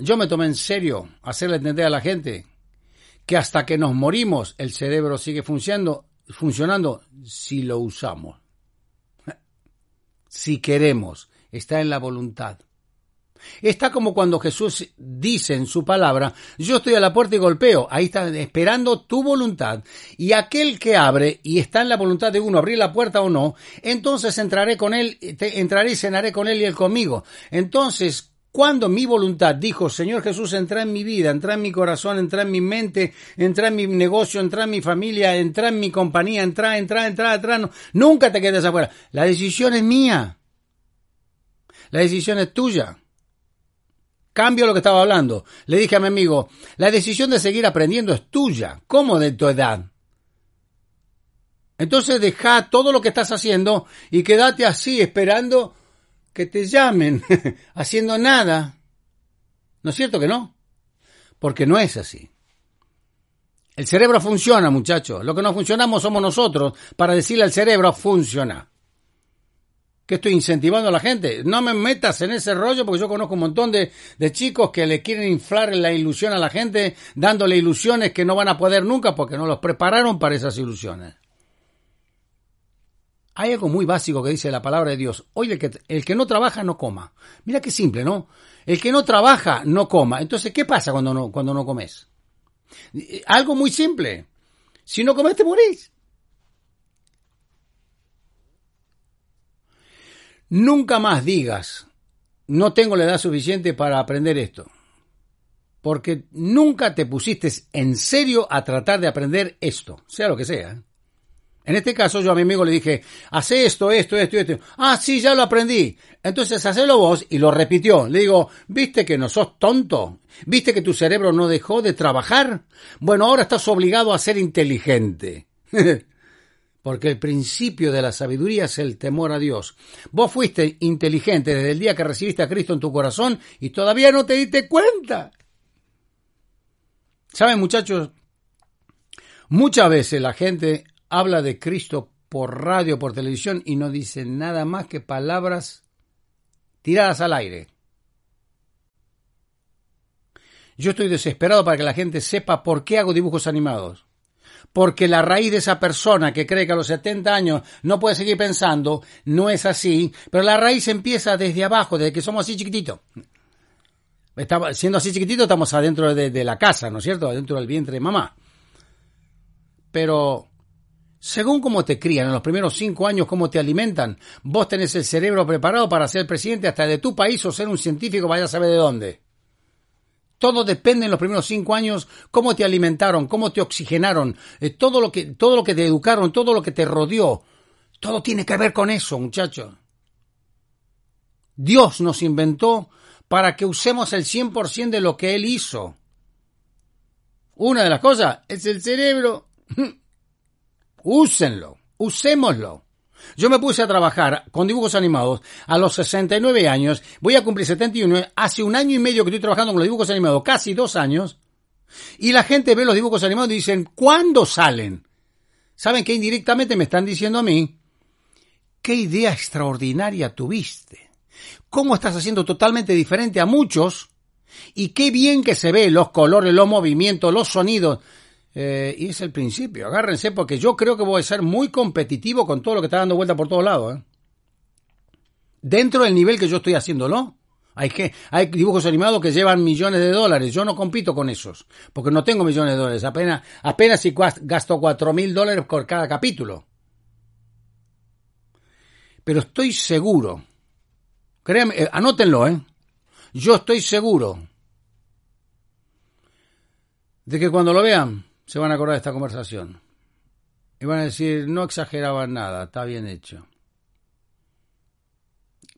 yo me tomé en serio hacerle entender a la gente que hasta que nos morimos el cerebro sigue funcionando, funcionando si lo usamos. Si queremos, está en la voluntad. Está como cuando Jesús dice en su palabra, yo estoy a la puerta y golpeo, ahí está esperando tu voluntad, y aquel que abre y está en la voluntad de uno abrir la puerta o no, entonces entraré con él, entraré y cenaré con él y él conmigo. Entonces, cuando mi voluntad dijo, Señor Jesús, entra en mi vida, entra en mi corazón, entra en mi mente, entra en mi negocio, entra en mi familia, entra en mi compañía, entra, entra, entra, entra, nunca te quedes afuera. La decisión es mía. La decisión es tuya. Cambio lo que estaba hablando. Le dije a mi amigo, la decisión de seguir aprendiendo es tuya. ¿Cómo de tu edad? Entonces deja todo lo que estás haciendo y quédate así esperando que te llamen <laughs> haciendo nada. ¿No es cierto que no? Porque no es así. El cerebro funciona, muchachos. Lo que no funcionamos somos nosotros para decirle al cerebro funciona. ¿Qué estoy incentivando a la gente? No me metas en ese rollo porque yo conozco un montón de, de chicos que le quieren inflar la ilusión a la gente dándole ilusiones que no van a poder nunca porque no los prepararon para esas ilusiones. Hay algo muy básico que dice la palabra de Dios. Oye, el que, el que no trabaja no coma. Mira qué simple, ¿no? El que no trabaja no coma. Entonces, ¿qué pasa cuando no, cuando no comes? Algo muy simple. Si no comes, te morís. Nunca más digas, no tengo la edad suficiente para aprender esto. Porque nunca te pusiste en serio a tratar de aprender esto, sea lo que sea. En este caso, yo a mi amigo le dije, hace esto, esto, esto, esto. Ah, sí, ya lo aprendí. Entonces, hacelo vos y lo repitió. Le digo, ¿viste que no sos tonto? ¿Viste que tu cerebro no dejó de trabajar? Bueno, ahora estás obligado a ser inteligente. <laughs> Porque el principio de la sabiduría es el temor a Dios. Vos fuiste inteligente desde el día que recibiste a Cristo en tu corazón y todavía no te diste cuenta. ¿Saben, muchachos? Muchas veces la gente habla de Cristo por radio, por televisión y no dice nada más que palabras tiradas al aire. Yo estoy desesperado para que la gente sepa por qué hago dibujos animados. Porque la raíz de esa persona que cree que a los 70 años no puede seguir pensando, no es así, pero la raíz empieza desde abajo, desde que somos así chiquititos. siendo así chiquitito estamos adentro de, de la casa, ¿no es cierto? Adentro del vientre de mamá. Pero según cómo te crían en los primeros cinco años, cómo te alimentan, vos tenés el cerebro preparado para ser presidente hasta de tu país o ser un científico, vaya a saber de dónde. Todo depende en los primeros cinco años cómo te alimentaron, cómo te oxigenaron, eh, todo, lo que, todo lo que te educaron, todo lo que te rodeó. Todo tiene que ver con eso, muchachos. Dios nos inventó para que usemos el 100% de lo que Él hizo. Una de las cosas es el cerebro. <laughs> Úsenlo, usémoslo. Yo me puse a trabajar con dibujos animados a los 69 años, voy a cumplir 71, hace un año y medio que estoy trabajando con los dibujos animados, casi dos años, y la gente ve los dibujos animados y dicen, ¿cuándo salen? ¿Saben que indirectamente me están diciendo a mí? ¿Qué idea extraordinaria tuviste? ¿Cómo estás haciendo totalmente diferente a muchos? Y qué bien que se ve los colores, los movimientos, los sonidos. Eh, y es el principio, agárrense porque yo creo que voy a ser muy competitivo con todo lo que está dando vuelta por todos lados. ¿eh? Dentro del nivel que yo estoy haciéndolo. Hay, que, hay dibujos animados que llevan millones de dólares. Yo no compito con esos, porque no tengo millones de dólares. Apenas, apenas si gasto cuatro mil dólares por cada capítulo. Pero estoy seguro, créanme, eh, anótenlo, ¿eh? Yo estoy seguro de que cuando lo vean se van a acordar de esta conversación. Y van a decir, no exageraban nada, está bien hecho.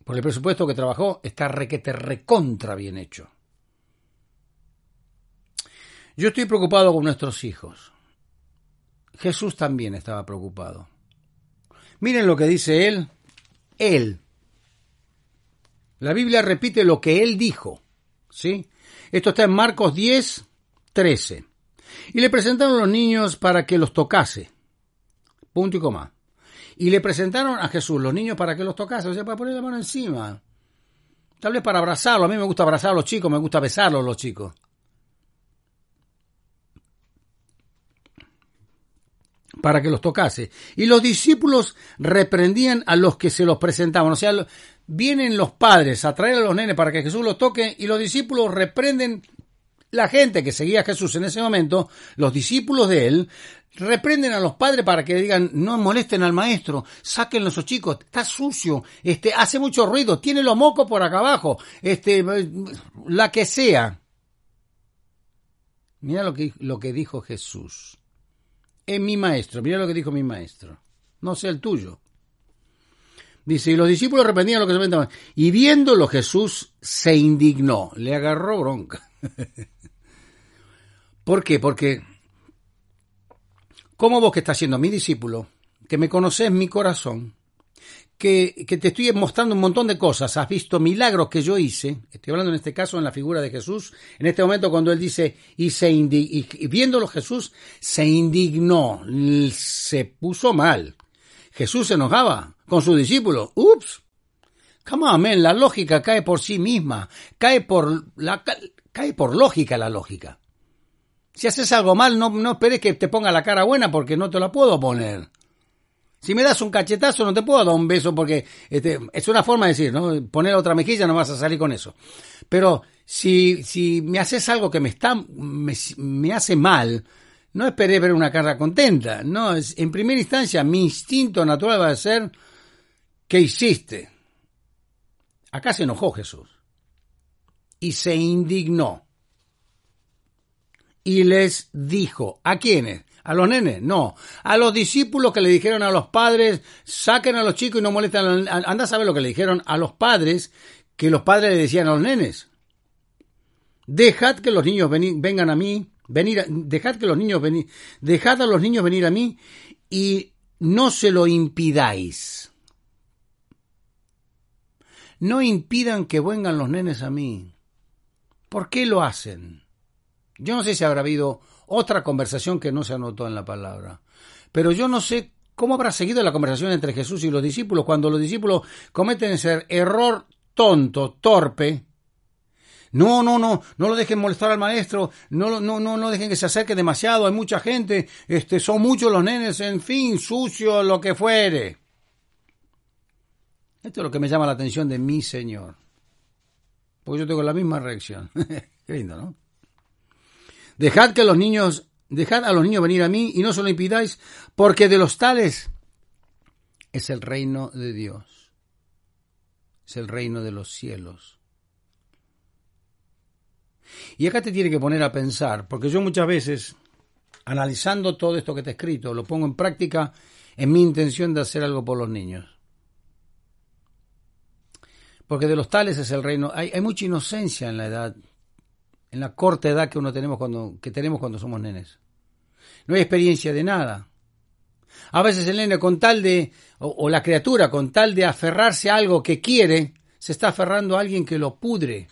Por el presupuesto que trabajó, está requete recontra bien hecho. Yo estoy preocupado con nuestros hijos. Jesús también estaba preocupado. Miren lo que dice él. Él. La Biblia repite lo que él dijo. ¿Sí? Esto está en Marcos 10, 13. Y le presentaron los niños para que los tocase. Punto y coma. Y le presentaron a Jesús los niños para que los tocase, o sea, para poner la mano encima. Tal vez para abrazarlos. A mí me gusta abrazar a los chicos, me gusta besarlos los chicos. Para que los tocase. Y los discípulos reprendían a los que se los presentaban. O sea, vienen los padres a traer a los nenes para que Jesús los toque y los discípulos reprenden la gente que seguía a Jesús en ese momento, los discípulos de él, reprenden a los padres para que digan, no molesten al maestro, saquen esos chicos, está sucio, este, hace mucho ruido, tiene los mocos por acá abajo, este, la que sea. Mira lo que, lo que dijo Jesús. Es mi maestro, mira lo que dijo mi maestro. No sé el tuyo. Dice, y los discípulos reprendían lo que se. Y viéndolo Jesús se indignó, le agarró bronca. <laughs> ¿Por qué? Porque como vos que estás siendo mi discípulo, que me conoces mi corazón, que, que, te estoy mostrando un montón de cosas, has visto milagros que yo hice, estoy hablando en este caso en la figura de Jesús, en este momento cuando él dice, y, se viéndolo Jesús, se indignó, se puso mal. Jesús se enojaba con sus discípulos. Ups. Come on, man, la lógica cae por sí misma, cae por, la, cae por lógica la lógica. Si haces algo mal, no, no esperes que te ponga la cara buena porque no te la puedo poner. Si me das un cachetazo, no te puedo dar un beso porque este, es una forma de decir, ¿no? Poner otra mejilla no vas a salir con eso. Pero si, si me haces algo que me está, me, me hace mal, no esperé ver una cara contenta. No, es, en primera instancia, mi instinto natural va a ser, ¿qué hiciste? Acá se enojó Jesús. Y se indignó y les dijo, ¿a quiénes? ¿A los nenes? No. A los discípulos que le dijeron a los padres, saquen a los chicos y no molesten. Anda a saber lo que le dijeron a los padres, que los padres le decían a los nenes. Dejad que los niños vengan a mí, venir, dejad que los niños venir, dejad a los niños venir a mí y no se lo impidáis. No impidan que vengan los nenes a mí. ¿Por qué lo hacen? Yo no sé si habrá habido otra conversación que no se anotó en la palabra, pero yo no sé cómo habrá seguido la conversación entre Jesús y los discípulos cuando los discípulos cometen ese error tonto, torpe. No, no, no, no lo dejen molestar al maestro, no, no, no, no dejen que se acerque demasiado, hay mucha gente, este, son muchos los nenes, en fin, sucio, lo que fuere. Esto es lo que me llama la atención de mi Señor. Porque yo tengo la misma reacción. <laughs> Qué lindo, ¿no? Dejad que los niños, dejad a los niños venir a mí y no se lo impidáis, porque de los tales es el reino de Dios. Es el reino de los cielos. Y acá te tiene que poner a pensar, porque yo muchas veces, analizando todo esto que te he escrito, lo pongo en práctica en mi intención de hacer algo por los niños. Porque de los tales es el reino. Hay, mucha inocencia en la edad en la corta edad que uno tenemos cuando, que tenemos cuando somos nenes. No hay experiencia de nada. A veces el nene con tal de, o, la criatura con tal de aferrarse a algo que quiere, se está aferrando a alguien que lo pudre.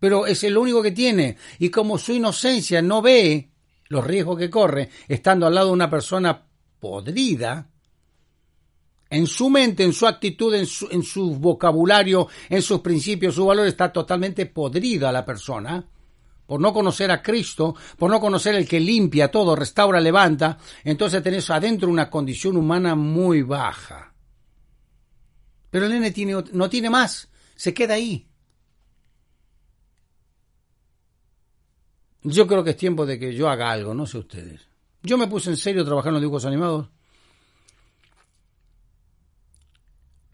Pero es el único que tiene. Y como su inocencia no ve los riesgos que corre, estando al lado de una persona podrida, en su mente, en su actitud, en su, en su vocabulario, en sus principios, su valor está totalmente podrida la persona por no conocer a Cristo, por no conocer el que limpia todo, restaura, levanta, entonces tenés adentro una condición humana muy baja. Pero el nene no tiene más, se queda ahí. Yo creo que es tiempo de que yo haga algo, no sé ustedes. Yo me puse en serio a trabajar en los dibujos animados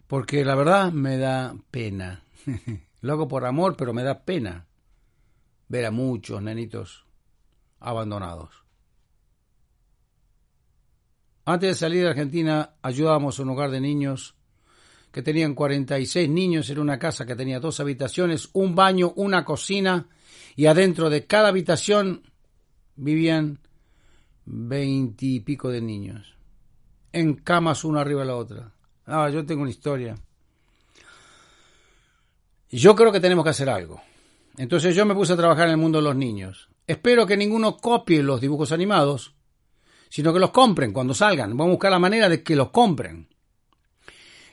porque la verdad me da pena. <laughs> Lo hago por amor, pero me da pena ver a muchos nenitos abandonados. Antes de salir de Argentina ayudábamos a un hogar de niños que tenían 46 niños en una casa que tenía dos habitaciones, un baño, una cocina y adentro de cada habitación vivían veintipico de niños, en camas una arriba de la otra. Ah, yo tengo una historia. Yo creo que tenemos que hacer algo. Entonces yo me puse a trabajar en el mundo de los niños. Espero que ninguno copie los dibujos animados, sino que los compren cuando salgan. Vamos a buscar la manera de que los compren.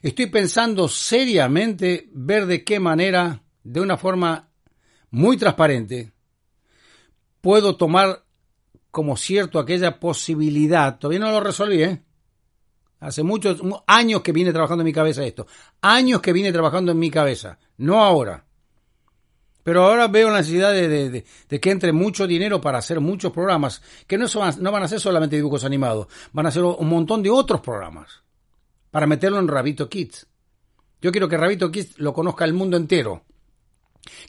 Estoy pensando seriamente ver de qué manera, de una forma muy transparente, puedo tomar como cierto aquella posibilidad. Todavía no lo resolví, ¿eh? Hace muchos años que viene trabajando en mi cabeza esto. Años que viene trabajando en mi cabeza. No ahora. Pero ahora veo la necesidad de, que entre mucho dinero para hacer muchos programas, que no, son, no van a ser solamente dibujos animados, van a ser un montón de otros programas, para meterlo en Rabito Kids. Yo quiero que Rabito Kids lo conozca el mundo entero,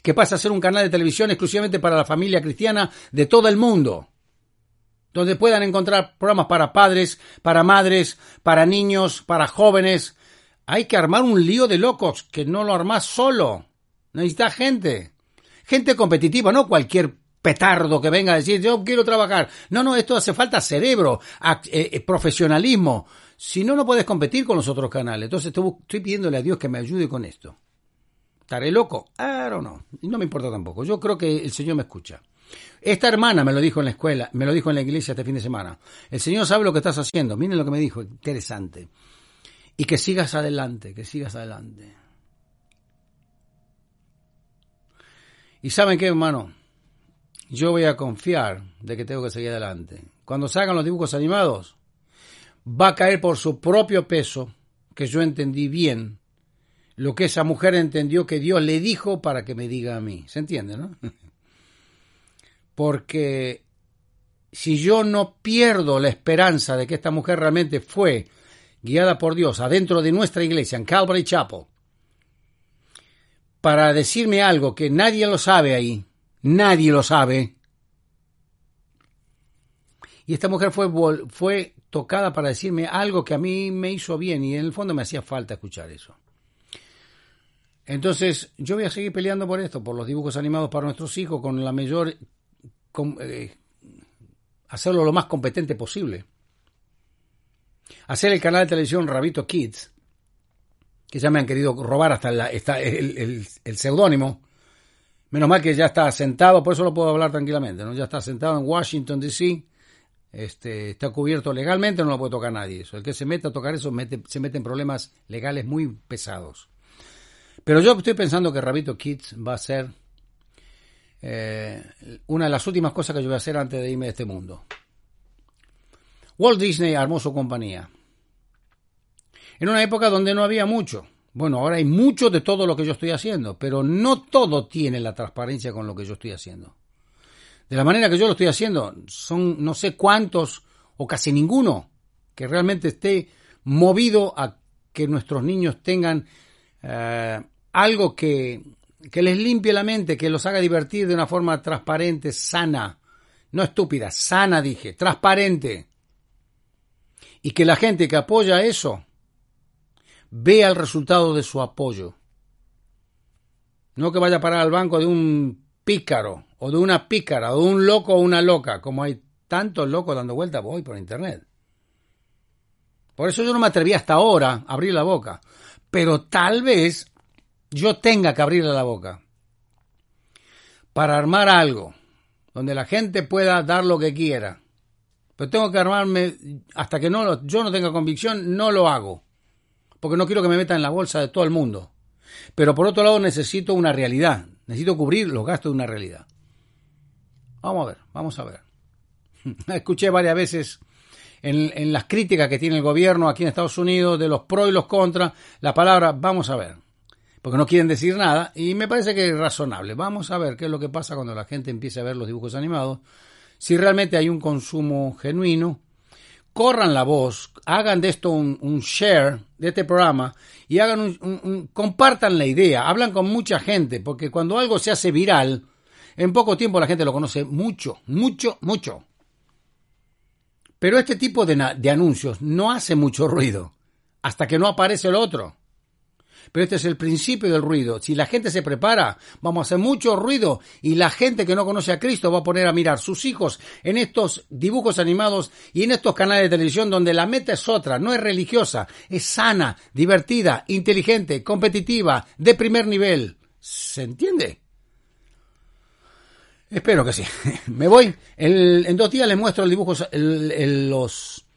que pase a ser un canal de televisión exclusivamente para la familia cristiana de todo el mundo, donde puedan encontrar programas para padres, para madres, para niños, para jóvenes. Hay que armar un lío de locos, que no lo armás solo. Necesita gente gente competitiva, no cualquier petardo que venga a decir yo quiero trabajar. No, no, esto hace falta cerebro, eh, eh, profesionalismo. Si no, no puedes competir con los otros canales. Entonces estoy pidiéndole a Dios que me ayude con esto. ¿Estaré loco? I don't know. No me importa tampoco. Yo creo que el Señor me escucha. Esta hermana me lo dijo en la escuela, me lo dijo en la iglesia este fin de semana. El Señor sabe lo que estás haciendo. Miren lo que me dijo. Interesante. Y que sigas adelante, que sigas adelante. Y saben qué, hermano, yo voy a confiar de que tengo que seguir adelante. Cuando salgan los dibujos animados, va a caer por su propio peso, que yo entendí bien lo que esa mujer entendió que Dios le dijo para que me diga a mí. ¿Se entiende, no? <laughs> Porque si yo no pierdo la esperanza de que esta mujer realmente fue guiada por Dios adentro de nuestra iglesia, en Calvary Chapel, para decirme algo que nadie lo sabe ahí, nadie lo sabe. Y esta mujer fue, fue tocada para decirme algo que a mí me hizo bien y en el fondo me hacía falta escuchar eso. Entonces, yo voy a seguir peleando por esto, por los dibujos animados para nuestros hijos, con la mayor. Eh, hacerlo lo más competente posible. Hacer el canal de televisión Rabito Kids, que ya me han querido robar hasta el, seudónimo. Menos mal que ya está sentado, por eso lo puedo hablar tranquilamente, ¿no? Ya está sentado en Washington, D.C., este, está cubierto legalmente, no lo puede tocar nadie. Eso. El que se mete a tocar eso se mete en problemas legales muy pesados. Pero yo estoy pensando que Rabito Kids va a ser eh, una de las últimas cosas que yo voy a hacer antes de irme de este mundo. Walt Disney armó su compañía en una época donde no había mucho. Bueno, ahora hay mucho de todo lo que yo estoy haciendo, pero no todo tiene la transparencia con lo que yo estoy haciendo. De la manera que yo lo estoy haciendo, son no sé cuántos o casi ninguno que realmente esté movido a que nuestros niños tengan eh, algo que, que les limpie la mente, que los haga divertir de una forma transparente, sana, no estúpida, sana dije, transparente. Y que la gente que apoya eso vea el resultado de su apoyo. No que vaya a parar al banco de un pícaro, o de una pícara, o de un loco o una loca, como hay tantos locos dando vueltas hoy por internet. Por eso yo no me atreví hasta ahora a abrir la boca. Pero tal vez yo tenga que abrirle la boca para armar algo donde la gente pueda dar lo que quiera. Pero tengo que armarme hasta que no yo no tenga convicción, no lo hago. Porque no quiero que me metan en la bolsa de todo el mundo. Pero por otro lado necesito una realidad. Necesito cubrir los gastos de una realidad. Vamos a ver, vamos a ver. <laughs> Escuché varias veces en, en, las críticas que tiene el gobierno aquí en Estados Unidos de los pros y los contras la palabra vamos a ver. Porque no quieren decir nada y me parece que es razonable. Vamos a ver qué es lo que pasa cuando la gente empiece a ver los dibujos animados. Si realmente hay un consumo genuino, corran la voz, hagan de esto un, share de este programa y hagan un, compartan la idea, hablan con mucha gente, porque cuando algo se hace viral, en poco tiempo la gente lo conoce mucho, mucho, mucho. Pero este tipo de, de anuncios no hace mucho ruido hasta que no aparece el otro. Pero este es el principio del ruido. Si la gente se prepara, vamos a hacer mucho ruido y la gente que no conoce a Cristo va a poner a mirar sus hijos en estos dibujos animados y en estos canales de televisión donde la meta es otra, no es religiosa, es sana, divertida, inteligente, competitiva, de primer nivel. ¿Se entiende? Espero que sí. <laughs> Me voy. en dos días les muestro el dibujo, los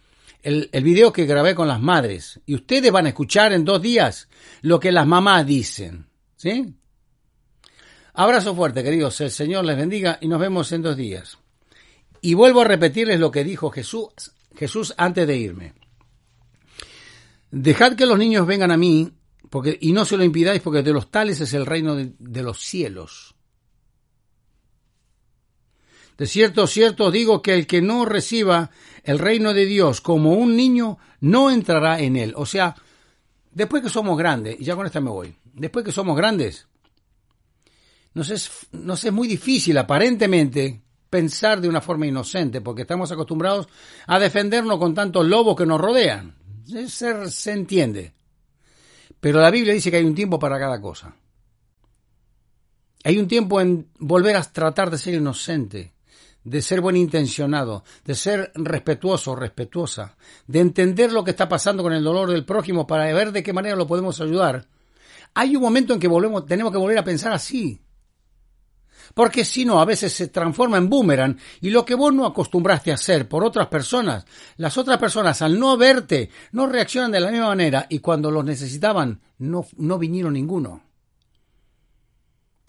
el, el video que grabé con las madres. Y ustedes van a escuchar en dos días lo que las mamás dicen. ¿Sí? Abrazo fuerte, queridos. El Señor les bendiga y nos vemos en dos días. Y vuelvo a repetirles lo que dijo Jesús, Jesús antes de irme. Dejad que los niños vengan a mí porque, y no se lo impidáis porque de los tales es el reino de, de los cielos. De cierto, cierto digo que el que no reciba el reino de Dios como un niño, no entrará en él. O sea, después que somos grandes, y ya con esta me voy, después que somos grandes, nos es, nos es muy difícil aparentemente pensar de una forma inocente, porque estamos acostumbrados a defendernos con tantos lobos que nos rodean. Se, se entiende. Pero la Biblia dice que hay un tiempo para cada cosa. Hay un tiempo en volver a tratar de ser inocente, de ser buen intencionado, de ser respetuoso, respetuosa, de entender lo que está pasando con el dolor del prójimo para ver de qué manera lo podemos ayudar, hay un momento en que volvemos, tenemos que volver a pensar así. Porque si no, a veces se transforma en boomerang y lo que vos no acostumbraste a hacer por otras personas, las otras personas al no verte no reaccionan de la misma manera y cuando los necesitaban no, no vinieron ninguno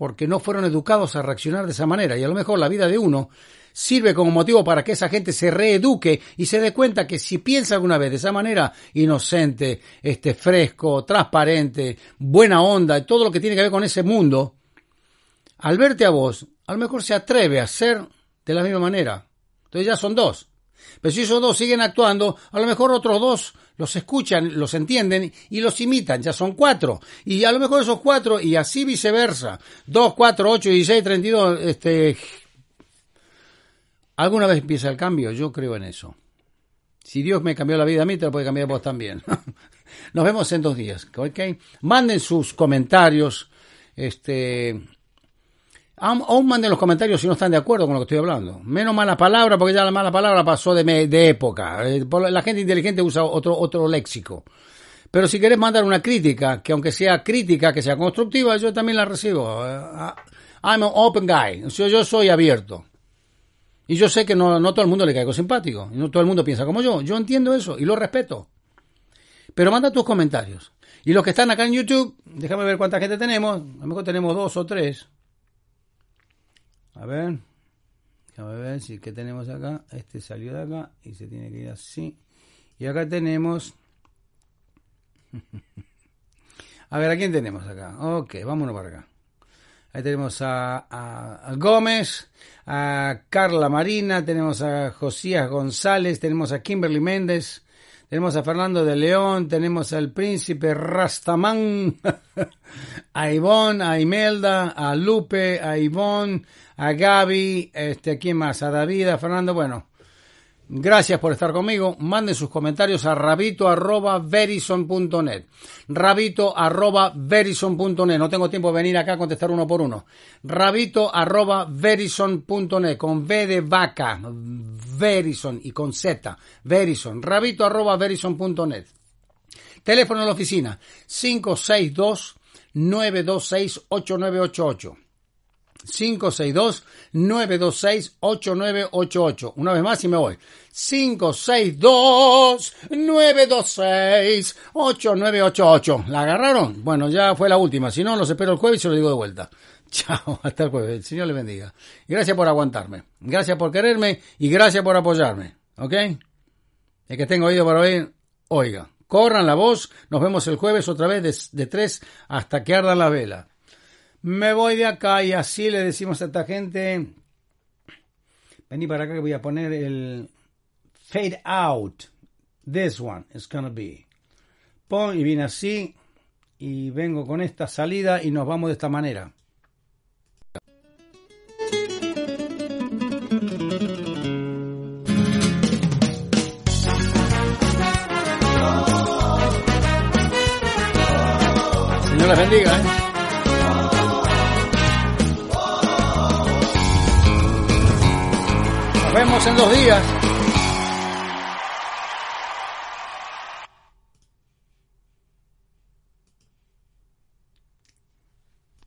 porque no fueron educados a reaccionar de esa manera. Y a lo mejor la vida de uno sirve como motivo para que esa gente se reeduque y se dé cuenta que si piensa alguna vez de esa manera, inocente, este, fresco, transparente, buena onda, y todo lo que tiene que ver con ese mundo, al verte a vos, a lo mejor se atreve a ser de la misma manera. Entonces ya son dos. Pero si esos dos siguen actuando, a lo mejor otros dos los escuchan, los entienden y los imitan, ya son cuatro. Y a lo mejor esos cuatro, y así viceversa, dos, cuatro, ocho, dieciséis, treinta y dos, este, Alguna vez empieza el cambio, yo creo en eso. Si Dios me cambió la vida a mí, te lo puede cambiar vos también. <laughs> Nos vemos en dos días, ¿ok? Manden sus comentarios, este... Aún manden los comentarios si no están de acuerdo con lo que estoy hablando. Menos mala palabra, porque ya la mala palabra pasó de, de época. Eh, la gente inteligente usa otro, otro léxico. Pero si querés mandar una crítica, que aunque sea crítica, que sea constructiva, yo también la recibo. Eh, I'm an open guy. Yo soy abierto. Y yo sé que no, no todo el mundo le caigo simpático, no todo el mundo piensa como yo. Yo entiendo eso y lo respeto. Pero manda tus comentarios. Y los que están acá en YouTube, déjame ver cuánta gente tenemos. A lo mejor tenemos dos o tres. A ver. Déjame ver si que tenemos acá. Este salió de acá y se tiene que ir así. Y acá tenemos. <laughs> a ver, ¿a quién tenemos acá? Ok, vámonos para acá. Ahí tenemos a, Gómez, a Carla Marina, tenemos a Josías González, tenemos a Kimberly Méndez, tenemos a Fernando de León, tenemos al príncipe Rastamán, <laughs> a Ivonne, a Imelda, a Lupe, a Ivonne, a Gaby, este, ¿quién más? A David, a Fernando, bueno. Gracias por estar conmigo. Manden sus comentarios a rabito.verison.net. Rabito.verison.net. No tengo tiempo de venir acá a contestar uno por uno. Rabito.verison.net. Con V de vaca. Verison y con Z. Verison. Rabito.verison.net. Teléfono en la oficina. 562 926 8988. 562-926-8988. Una vez más y me voy. 562-926-8988. ¿La agarraron? Bueno, ya fue la última. Si no, los espero el jueves y se lo digo de vuelta. <laughs> Chao, hasta el jueves. El Señor le bendiga. Gracias por aguantarme. Gracias por quererme y gracias por apoyarme. ¿Ok? El que tengo oído para oír, oiga. Corran la voz. Nos vemos el jueves otra vez de, de 3 hasta que arda la vela me voy de acá y así le decimos a esta gente, vení para acá que voy a poner el fade out. This one is gonna be. Pon y viene así y vengo con esta salida y nos vamos de esta manera. Señor les bendiga, ¿eh? En dos días.